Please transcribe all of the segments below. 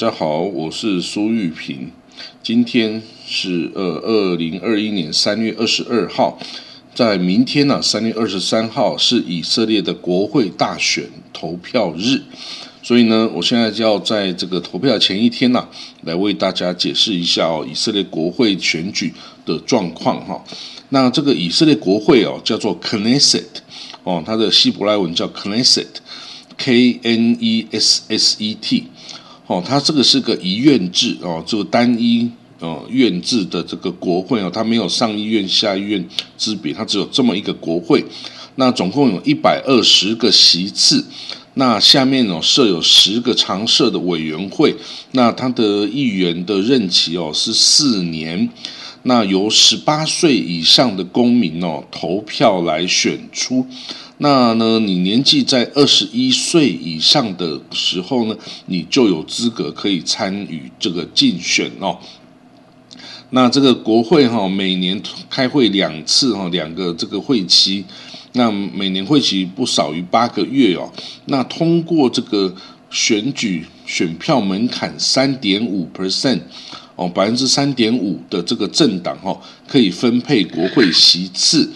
大家好，我是苏玉平。今天是呃二零二一年三月二十二号，在明天呢三月二十三号是以色列的国会大选投票日，所以呢，我现在就要在这个投票前一天呢，来为大家解释一下哦以色列国会选举的状况哈。那这个以色列国会哦叫做 Knesset 哦，它的希伯来文叫 Knesset，K N E S S E T。哦，它这个是个一院制哦，这个单一哦院制的这个国会哦，它没有上议院下议院之别，它只有这么一个国会。那总共有一百二十个席次，那下面哦设有十个常设的委员会，那它的议员的任期哦是四年，那由十八岁以上的公民哦投票来选出。那呢，你年纪在二十一岁以上的时候呢，你就有资格可以参与这个竞选哦。那这个国会哈，每年开会两次哈，两个这个会期，那每年会期不少于八个月哦。那通过这个选举选票门槛三点五 percent 哦，百分之三点五的这个政党哈，可以分配国会席次。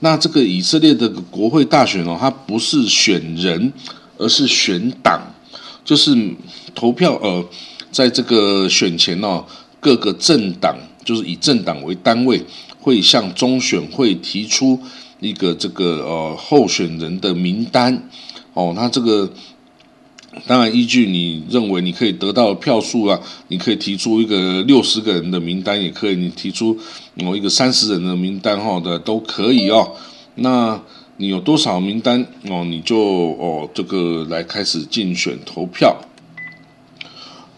那这个以色列的国会大选哦，它不是选人，而是选党，就是投票呃，在这个选前哦，各个政党就是以政党为单位，会向中选会提出一个这个呃候选人的名单哦，那这个。当然，依据你认为你可以得到的票数啊，你可以提出一个六十个人的名单，也可以你提出某一个三十人的名单哈的都可以哦。那你有多少名单哦，你就哦这个来开始竞选投票。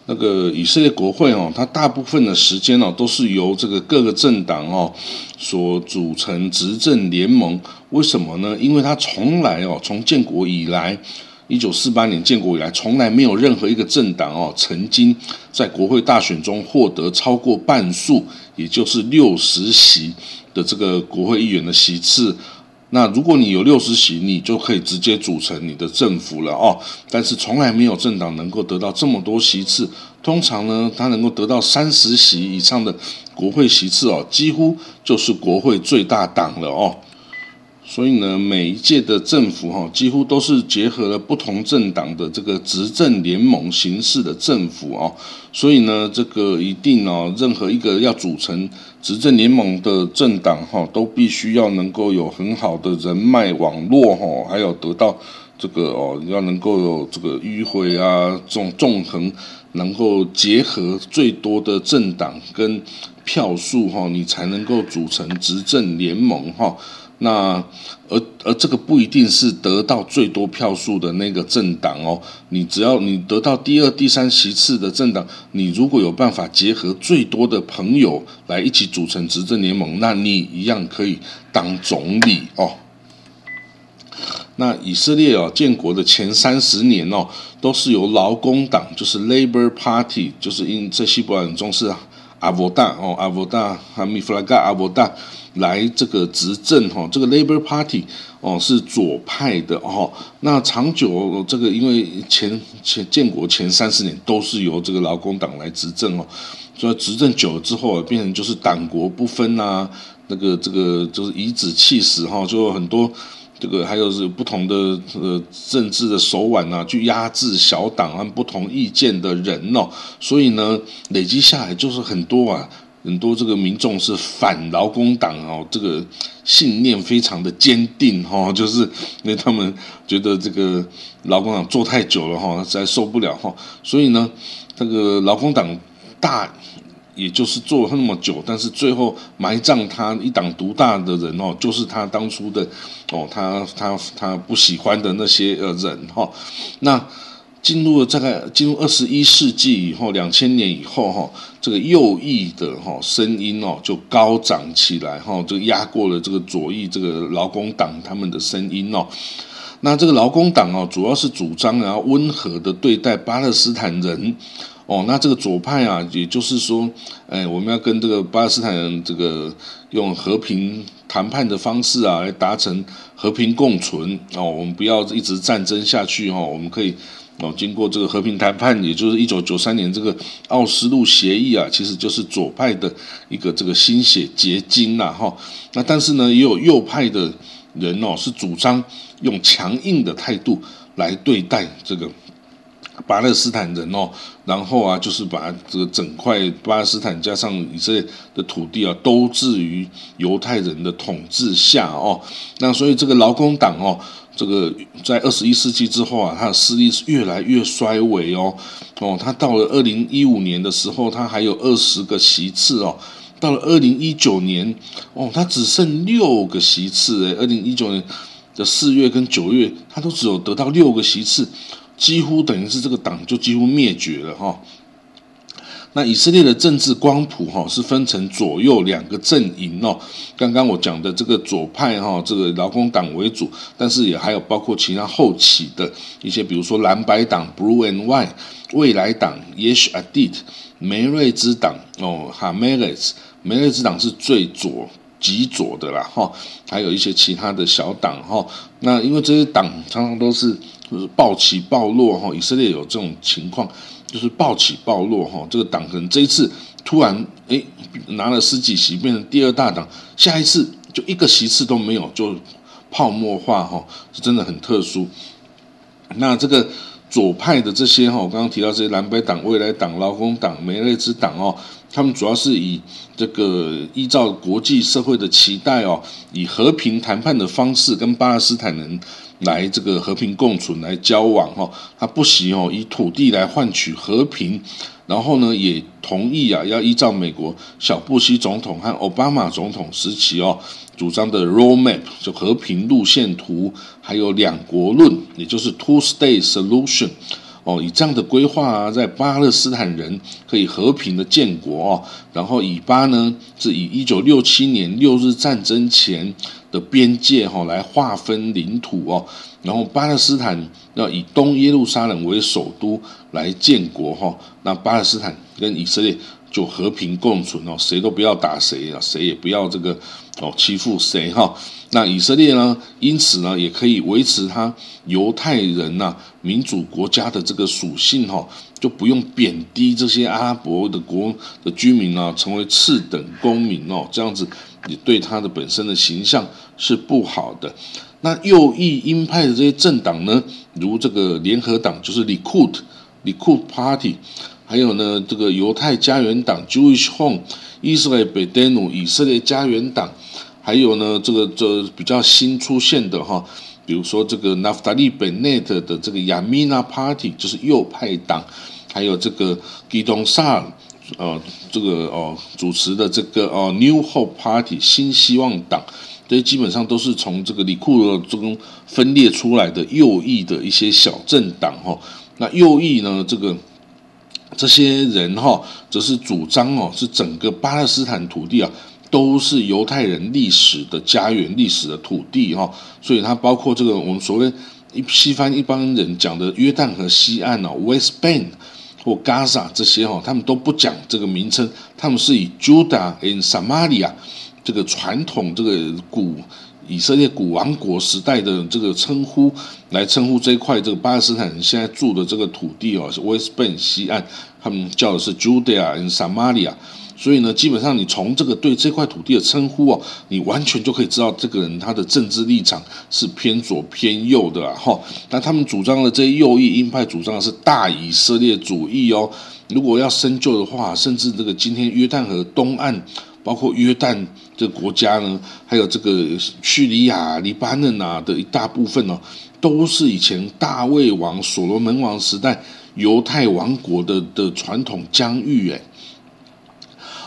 那个以色列国会哦，它大部分的时间哦都是由这个各个政党哦所组成执政联盟。为什么呢？因为它从来哦从建国以来。一九四八年建国以来，从来没有任何一个政党哦，曾经在国会大选中获得超过半数，也就是六十席的这个国会议员的席次。那如果你有六十席，你就可以直接组成你的政府了哦。但是从来没有政党能够得到这么多席次。通常呢，他能够得到三十席以上的国会席次哦，几乎就是国会最大党了哦。所以呢，每一届的政府哈，几乎都是结合了不同政党的这个执政联盟形式的政府哦。所以呢，这个一定哦，任何一个要组成执政联盟的政党哈，都必须要能够有很好的人脉网络哈，还有得到这个哦，要能够有这个迂回啊，这种纵横，能够结合最多的政党跟票数哈，你才能够组成执政联盟哈。那而而这个不一定是得到最多票数的那个政党哦，你只要你得到第二、第三席次的政党，你如果有办法结合最多的朋友来一起组成执政联盟，那你一样可以当总理哦。那以色列哦，建国的前三十年哦，都是由劳工党，就是 Labor Party，就是因这希伯来中是阿伯大哦，阿伯大哈米弗拉嘎阿伯大。来这个执政哈，这个 Labour Party 哦是左派的哦。那长久这个因为前前建国前三十年都是由这个劳工党来执政哦，所以执政久了之后变成就是党国不分呐，那个这个就是颐指气使哈，就很多这个还有是不同的呃政治的手腕呐，去压制小党和不同意见的人哦。所以呢，累积下来就是很多啊。很多这个民众是反劳工党哦，这个信念非常的坚定哈，就是因为他们觉得这个劳工党做太久了哈，实在受不了哈，所以呢，这个劳工党大，也就是做了那么久，但是最后埋葬他一党独大的人哦，就是他当初的哦，他他他不喜欢的那些呃人哈，那。进入了这个进入二十一世纪以后，两千年以后哈，这个右翼的哈声音哦就高涨起来哈，就压过了这个左翼这个劳工党他们的声音哦。那这个劳工党哦，主要是主张然后温和的对待巴勒斯坦人哦。那这个左派啊，也就是说，哎，我们要跟这个巴勒斯坦人这个用和平谈判的方式啊，来达成和平共存哦。我们不要一直战争下去哦，我们可以。哦，经过这个和平谈判，也就是一九九三年这个奥斯陆协议啊，其实就是左派的一个这个心血结晶呐，哈。那但是呢，也有右派的人哦，是主张用强硬的态度来对待这个。巴勒斯坦人哦，然后啊，就是把这个整块巴勒斯坦加上以色列的土地啊，都置于犹太人的统治下哦。那所以这个劳工党哦，这个在二十一世纪之后啊，他的势力是越来越衰微哦。哦，他到了二零一五年的时候，他还有二十个席次哦。到了二零一九年，哦，他只剩六个席次诶。二零一九年的四月跟九月，他都只有得到六个席次。几乎等于是这个党就几乎灭绝了哈。那以色列的政治光谱哈是分成左右两个阵营哦。刚刚我讲的这个左派哈，这个劳工党为主，但是也还有包括其他后起的一些，比如说蓝白党 （Blue and White）、未来党 （Yesh Adid）、梅瑞兹党哦 （Hameres）。梅瑞兹党是最左。极左的啦，哈，还有一些其他的小党，哈。那因为这些党常常都是就是暴起暴落，哈。以色列有这种情况，就是暴起暴落，哈。这个党可能这一次突然诶拿了十几席，变成第二大党，下一次就一个席次都没有，就泡沫化，哈，是真的很特殊。那这个左派的这些，哈，我刚刚提到这些蓝白党、未来党、劳工党、梅雷兹党，哦。他们主要是以这个依照国际社会的期待哦，以和平谈判的方式跟巴勒斯坦人来这个和平共存来交往哈。他不惜哦以土地来换取和平，然后呢也同意啊要依照美国小布希总统和奥巴马总统时期哦主张的 roadmap 就和平路线图，还有两国论，也就是 two state solution。哦，以这样的规划啊，在巴勒斯坦人可以和平的建国哦，然后以巴呢是以一九六七年六日战争前的边界哈来划分领土哦，然后巴勒斯坦要以东耶路撒冷为首都来建国哈，那巴勒斯坦跟以色列就和平共存哦，谁都不要打谁啊，谁也不要这个哦欺负谁哈。那以色列呢？因此呢，也可以维持他犹太人呐民主国家的这个属性哈，就不用贬低这些阿拉伯的国的居民啊，成为次等公民哦，这样子也对他的本身的形象是不好的。那右翼鹰派的这些政党呢，如这个联合党就是 Likud Likud Party，还有呢这个犹太家园党 Jewish Home，以色列贝德努以色列家园党。还有呢，这个这比较新出现的哈，比如说这个纳夫达利本内特的这个亚米纳 Party 就是右派党，还有这个基东萨呃这个哦主持的这个哦 New Hope Party 新希望党，这些基本上都是从这个里库中分裂出来的右翼的一些小政党哈。那右翼呢，这个这些人哈，则是主张哦，是整个巴勒斯坦土地啊。都是犹太人历史的家园、历史的土地哈，所以它包括这个我们所谓一西方一帮人讲的约旦河西岸哦，West Bank 或 Gaza 这些哈，他们都不讲这个名称，他们是以 Judah and Samaria 这个传统这个古以色列古王国时代的这个称呼来称呼这一块这个巴勒斯坦人现在住的这个土地哦，是 West Bank 西岸，他们叫的是 Judea and Samaria。所以呢，基本上你从这个对这块土地的称呼哦，你完全就可以知道这个人他的政治立场是偏左偏右的啦哈。那他们主张的这些右翼鹰派主张的是大以色列主义哦。如果要深究的话，甚至这个今天约旦河东岸，包括约旦这个国家呢，还有这个叙利亚、黎巴嫩啊的一大部分哦，都是以前大卫王、所罗门王时代犹太王国的的传统疆域诶。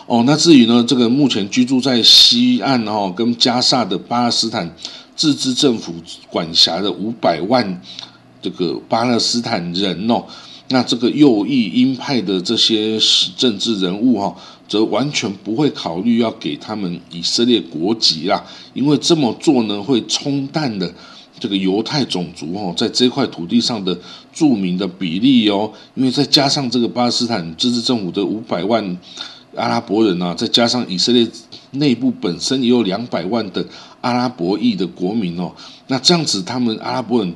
哦，那至于呢，这个目前居住在西岸哦，跟加萨的巴勒斯坦自治政府管辖的五百万这个巴勒斯坦人哦，那这个右翼鹰派的这些政治人物哈，则完全不会考虑要给他们以色列国籍啦，因为这么做呢，会冲淡了这个犹太种族哦，在这块土地上的著名的比例哦，因为再加上这个巴勒斯坦自治政府的五百万。阿拉伯人啊，再加上以色列内部本身也有两百万的阿拉伯裔的国民哦，那这样子他们阿拉伯人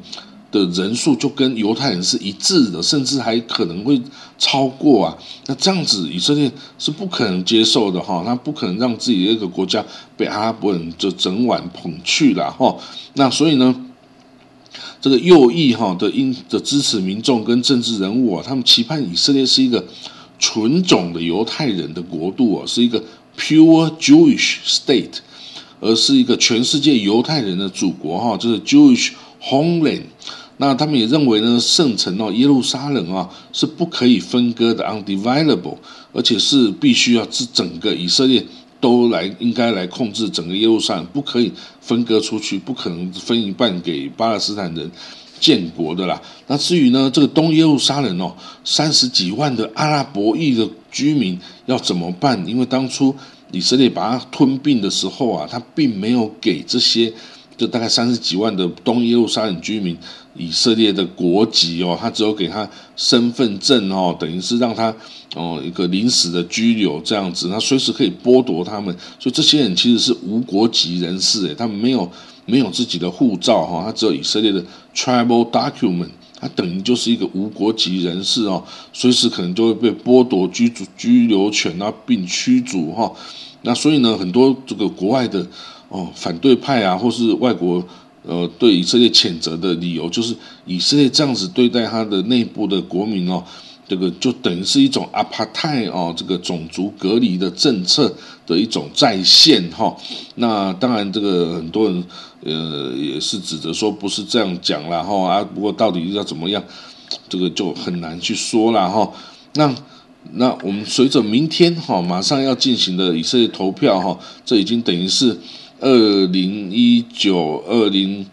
的人数就跟犹太人是一致的，甚至还可能会超过啊。那这样子，以色列是不可能接受的哈，他不可能让自己的一个国家被阿拉伯人就整晚捧去了哈。那所以呢，这个右翼哈的因的支持民众跟政治人物啊，他们期盼以色列是一个纯种的犹太人的国度啊，是一个 pure Jewish state，而是一个全世界犹太人的祖国哈，就是 Jewish homeland。那他们也认为呢，圣城哦，耶路撒冷啊，是不可以分割的，undividable，而且是必须要是整个以色列都来应该来控制整个耶路撒冷，不可以分割出去，不可能分一半给巴勒斯坦人建国的啦。那至于呢，这个东耶路撒冷哦，三十几万的阿拉伯裔的居民要怎么办？因为当初以色列把它吞并的时候啊，他并没有给这些。就大概三十几万的东耶路撒冷居民，以色列的国籍哦，他只有给他身份证哦，等于是让他哦一个临时的居留这样子，那随时可以剥夺他们，所以这些人其实是无国籍人士诶，他们没有没有自己的护照哈，他只有以色列的 travel document，他等于就是一个无国籍人士哦，随时可能就会被剥夺居住居留权啊，并驱逐哈，那所以呢，很多这个国外的。哦，反对派啊，或是外国呃对以色列谴责的理由，就是以色列这样子对待他的内部的国民哦，这个就等于是一种阿帕泰哦，这个种族隔离的政策的一种再现哈。那当然，这个很多人呃也是指责说不是这样讲了哈啊，不过到底要怎么样，这个就很难去说了哈。那那我们随着明天哈马上要进行的以色列投票哈，这已经等于是。二零一九、二零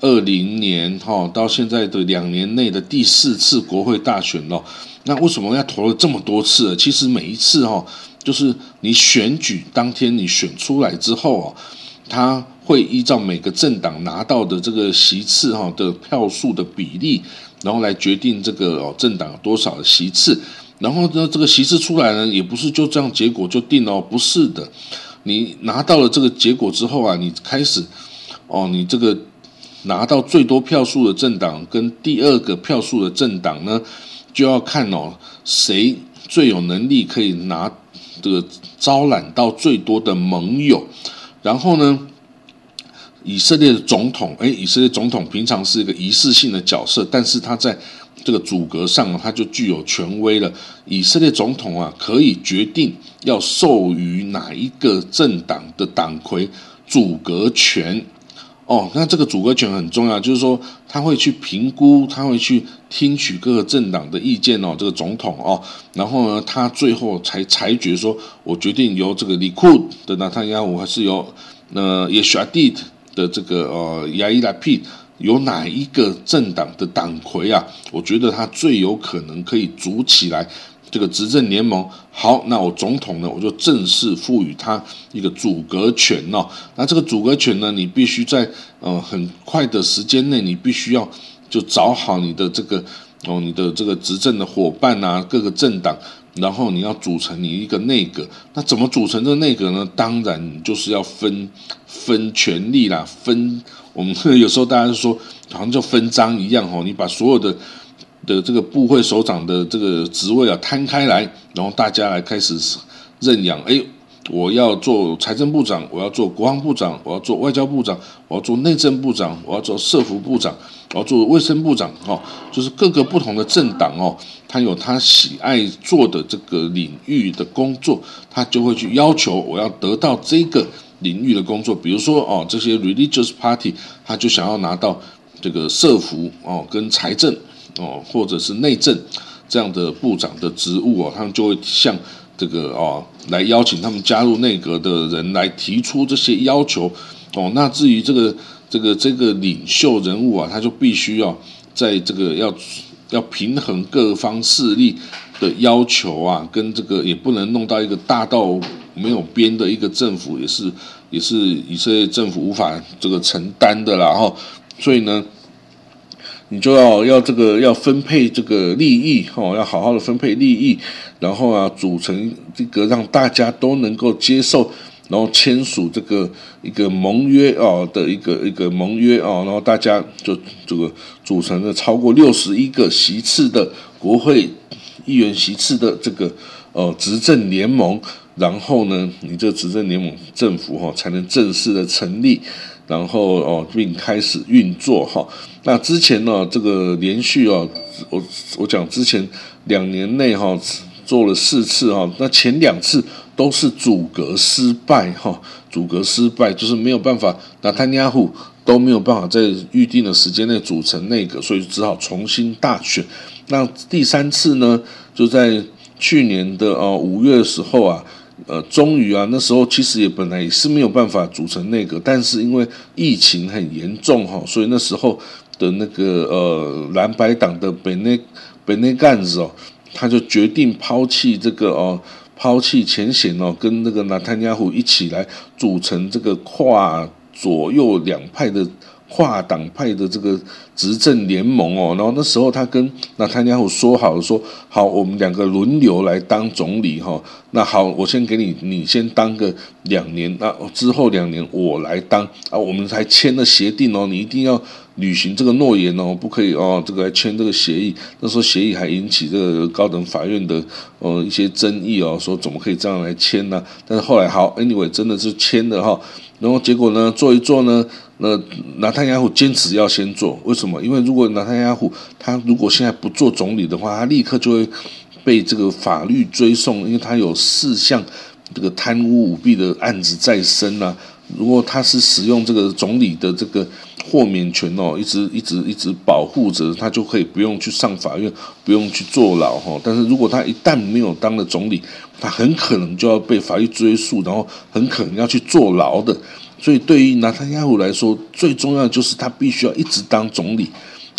二零年哈，到现在的两年内的第四次国会大选了。那为什么要投了这么多次？其实每一次哈，就是你选举当天你选出来之后哦，他会依照每个政党拿到的这个席次哈的票数的比例，然后来决定这个哦政党有多少的席次。然后呢，这个席次出来呢，也不是就这样结果就定哦，不是的。你拿到了这个结果之后啊，你开始，哦，你这个拿到最多票数的政党跟第二个票数的政党呢，就要看哦，谁最有能力可以拿这个招揽到最多的盟友，然后呢，以色列的总统，哎，以色列总统平常是一个仪式性的角色，但是他在。这个组阁上，他就具有权威了。以色列总统啊，可以决定要授予哪一个政党的党魁组阁权。哦，那这个组阁权很重要，就是说他会去评估，他会去听取各个政党的意见哦。这个总统哦，然后呢，他最后才裁决说，我决定由这个里库的纳坦亚胡，还是由呃耶沙蒂的这个呃亚伊拉皮。有哪一个政党的党魁啊？我觉得他最有可能可以组起来这个执政联盟。好，那我总统呢，我就正式赋予他一个阻隔权哦。那这个阻隔权呢，你必须在呃很快的时间内，你必须要就找好你的这个哦，你的这个执政的伙伴啊，各个政党，然后你要组成你一个内阁。那怎么组成这个内阁呢？当然就是要分分权力啦，分。我们 有时候大家说，好像就分赃一样哦，你把所有的的这个部会首长的这个职位啊摊开来，然后大家来开始认养。哎，我要做财政部长，我要做国防部长，我要做外交部长，我要做内政部长，我要做社福部长，我要做卫生部长。哦，就是各个不同的政党哦，他有他喜爱做的这个领域的工作，他就会去要求我要得到这个。领域的工作，比如说哦，这些 religious party，他就想要拿到这个社服哦，跟财政哦，或者是内政这样的部长的职务哦，他们就会向这个哦来邀请他们加入内阁的人来提出这些要求哦。那至于这个这个这个领袖人物啊，他就必须要在这个要要平衡各方势力的要求啊，跟这个也不能弄到一个大到。没有编的一个政府也是也是以色列政府无法这个承担的啦哈，所以呢，你就要要这个要分配这个利益哈，要好好的分配利益，然后啊组成这个让大家都能够接受然后签署这个一个盟约哦的一个一个盟约哦，然后大家就这个组成了超过六十一个席次的国会议员席次的这个呃执政联盟，然后呢，你这执政联盟政府哈才能正式的成立，然后哦并开始运作哈。那之前呢，这个连续哦，我我讲之前两年内哈做了四次哈，那前两次。都是阻隔失败哈，阻隔失败就是没有办法，那塔尼亚胡都没有办法在预定的时间内组成内阁，所以只好重新大选。那第三次呢，就在去年的哦五月的时候啊，呃，终于啊，那时候其实也本来也是没有办法组成内阁，但是因为疫情很严重哈，所以那时候的那个呃蓝白党的本内本内干子哦，他就决定抛弃这个哦。抛弃前嫌哦，跟那个纳坦亚胡一起来组成这个跨左右两派的跨党派的这个执政联盟哦。然后那时候他跟纳坦亚胡说好了，说好我们两个轮流来当总理哈。那好，我先给你，你先当个两年，那之后两年我来当啊。我们才签了协定哦，你一定要。履行这个诺言哦，不可以哦，这个来签这个协议。那时候协议还引起这个高等法院的呃一些争议哦，说怎么可以这样来签呢？但是后来好，anyway 真的是签的哈。然后结果呢，做一做呢，那拿坦雅虎坚持要先做，为什么？因为如果拿坦雅虎他如果现在不做总理的话，他立刻就会被这个法律追送，因为他有四项这个贪污舞弊的案子在身啊。如果他是使用这个总理的这个。豁免权哦，一直一直一直保护着他，就可以不用去上法院，不用去坐牢哈。但是如果他一旦没有当了总理，他很可能就要被法律追诉，然后很可能要去坐牢的。所以对于拿塔亚胡来说，最重要的就是他必须要一直当总理。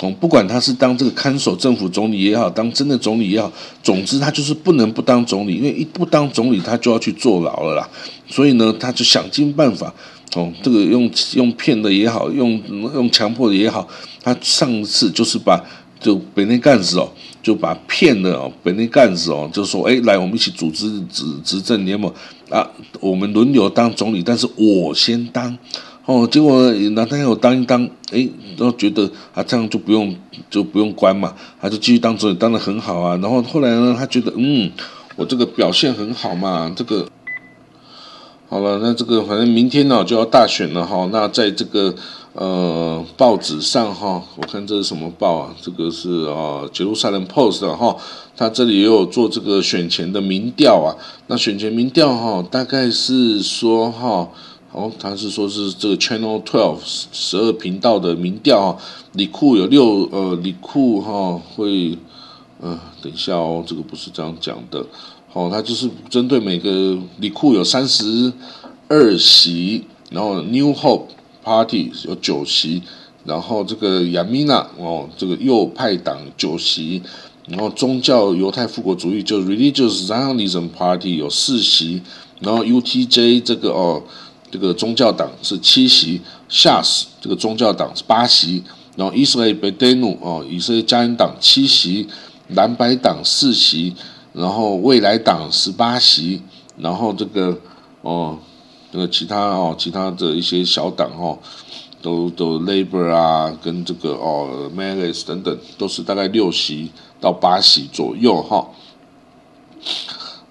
哦，不管他是当这个看守政府总理也好，当真的总理也好，总之他就是不能不当总理，因为一不当总理，他就要去坐牢了啦。所以呢，他就想尽办法。哦，这个用用骗的也好，用用强迫的也好，他上次就是把就本内干子哦，就把骗的哦，本内干子哦，就说哎，来我们一起组织执执政联盟啊，我们轮流当总理，但是我先当哦，结果那他有当一当，哎，然后觉得啊这样就不用就不用关嘛，他就继续当总理，当的很好啊，然后后来呢，他觉得嗯，我这个表现很好嘛，这个。好了，那这个反正明天呢就要大选了哈。那在这个呃报纸上哈，我看这是什么报啊？这个是啊《杰路撒冷 Post》哈，它这里也有做这个选前的民调啊。那选前民调哈，大概是说哈，哦，他是说是这个 Channel Twelve 十二频道的民调哈，李库有六呃李库哈会呃等一下哦，这个不是这样讲的。哦，他就是针对每个里库有三十二席，然后 New Hope Party 有九席，然后这个亚米娜哦，这个右派党九席，然后宗教犹太复国主义就 Religious Zionism Party 有四席，然后 UTJ 这个哦，这个宗教党是七席，Shas 这个宗教党是八席，然后以色列 Bedenu 哦，以色列家人党七席，蓝白党四席。然后未来党十八席，然后这个哦，个其他哦，其他的一些小党哦，都都 Labor 啊，跟这个哦 m a l i s 等等，都是大概六席到八席左右哈。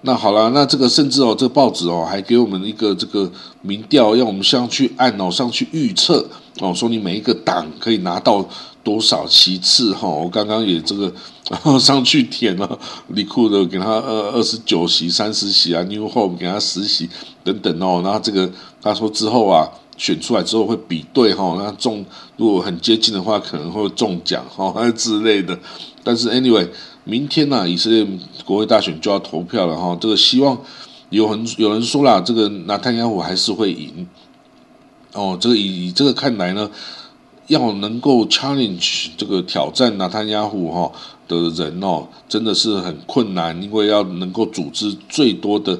那好了，那这个甚至哦，这个报纸哦，还给我们一个这个民调，让我们上去按哦，上去预测哦，说你每一个党可以拿到。多少席次哈？我刚刚也这个 上去填了，李库的给他二二十九席、三十席啊，New Hope 给他十席等等哦。然后这个他说之后啊，选出来之后会比对哈，那中如果很接近的话，可能会中奖哈 之类的。但是 anyway，明天呢，以色列国会大选就要投票了哈。这个希望有很有人说啦，这个拿坦雅胡还是会赢哦。这个以以这个看来呢。要能够 challenge 这个挑战纳坦雅胡哈的人哦，真的是很困难，因为要能够组织最多的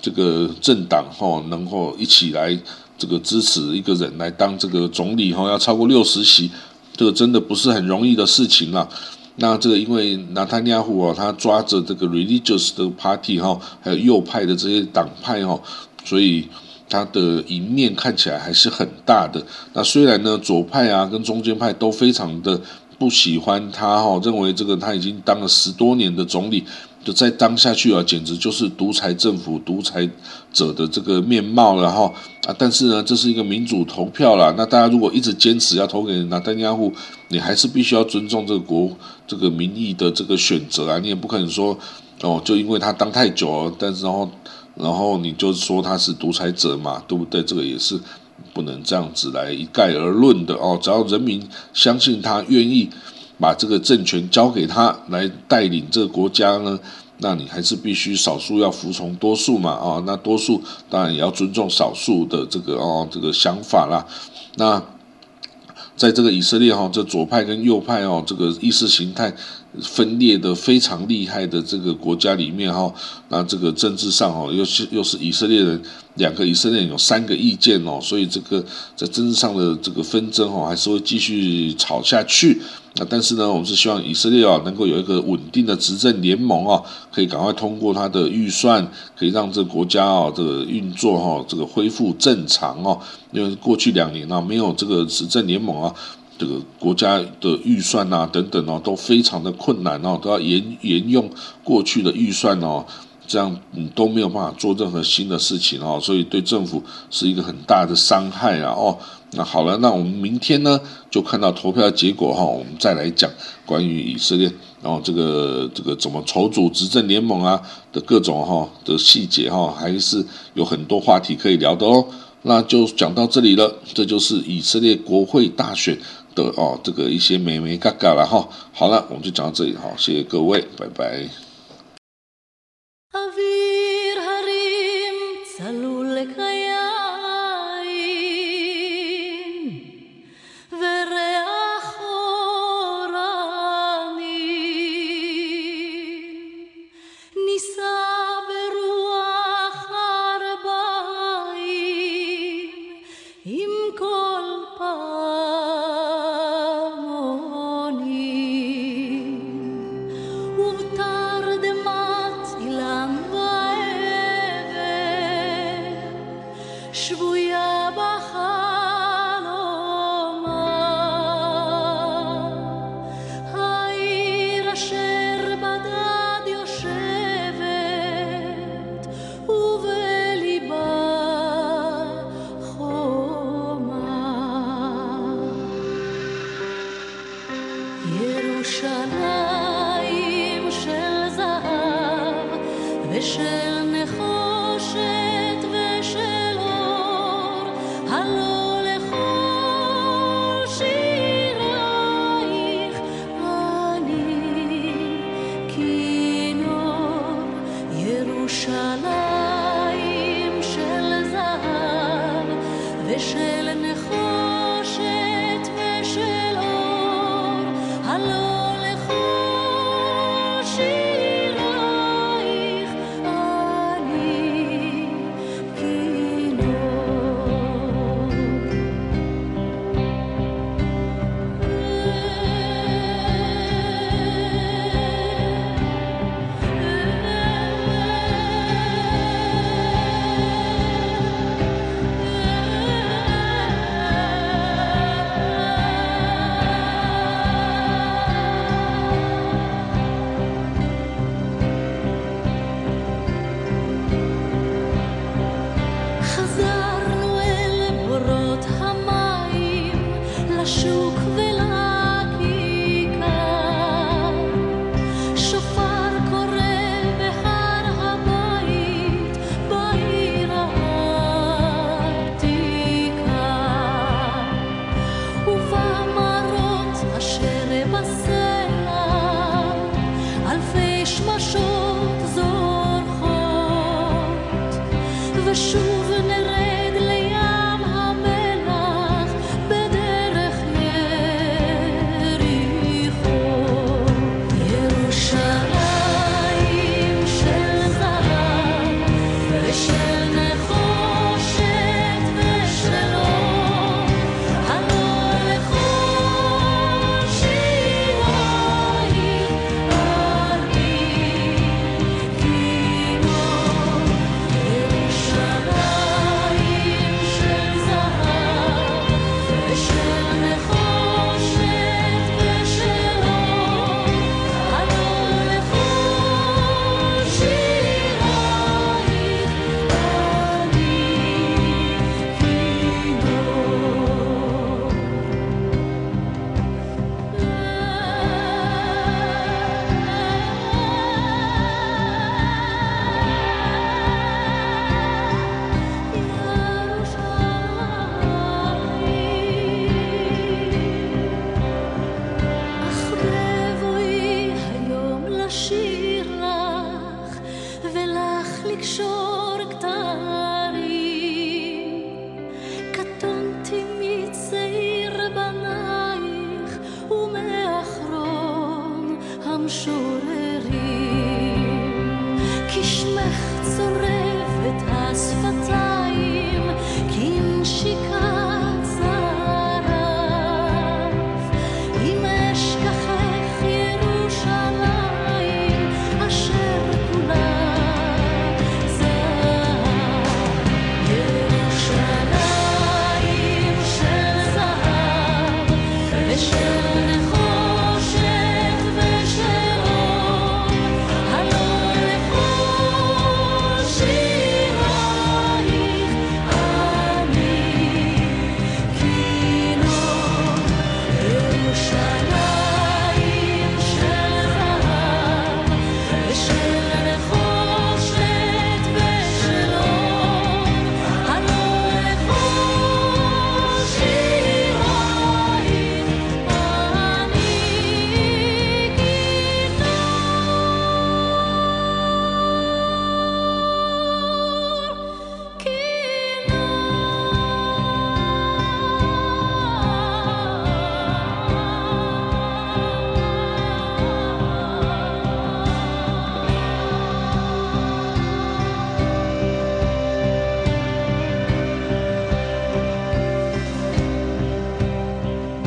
这个政党哈，能够一起来这个支持一个人来当这个总理哈，要超过六十席，这个真的不是很容易的事情了。那这个因为纳坦雅胡啊，他抓着这个 religious 的 party 哈，还有右派的这些党派哈，所以它的赢面看起来还是很大的。那虽然呢，左派啊跟中间派都非常的不喜欢他哈，认为这个他已经当了十多年的总理。就再当下去啊，简直就是独裁政府、独裁者的这个面貌了哈啊！但是呢，这是一个民主投票啦。那大家如果一直坚持要投给纳丹亚户，你还是必须要尊重这个国这个民意的这个选择啊！你也不可能说哦，就因为他当太久，但是然后然后你就说他是独裁者嘛，对不对？这个也是不能这样子来一概而论的哦。只要人民相信他，愿意。把这个政权交给他来带领这个国家呢？那你还是必须少数要服从多数嘛？啊，那多数当然也要尊重少数的这个哦这个想法啦。那在这个以色列哈，这左派跟右派哦，这个意识形态分裂的非常厉害的这个国家里面哈，那这个政治上哦，又是又是以色列人。两个以色列人有三个意见哦，所以这个在政治上的这个纷争哦，还是会继续吵下去。那但是呢，我们是希望以色列啊能够有一个稳定的执政联盟啊，可以赶快通过他的预算，可以让这个国家啊这个运作哈这个恢复正常哦。因为过去两年啊没有这个执政联盟啊，这个国家的预算啊等等哦都非常的困难哦，都要沿沿用过去的预算哦。这样你都没有办法做任何新的事情哦，所以对政府是一个很大的伤害啊！哦，那好了，那我们明天呢就看到投票结果哈，我们再来讲关于以色列，然后这个这个怎么筹组执政联盟啊的各种哈的细节哈，还是有很多话题可以聊的哦。那就讲到这里了，这就是以色列国会大选的哦这个一些美眉嘎嘎了哈。好了，我们就讲到这里哈，谢谢各位，拜拜。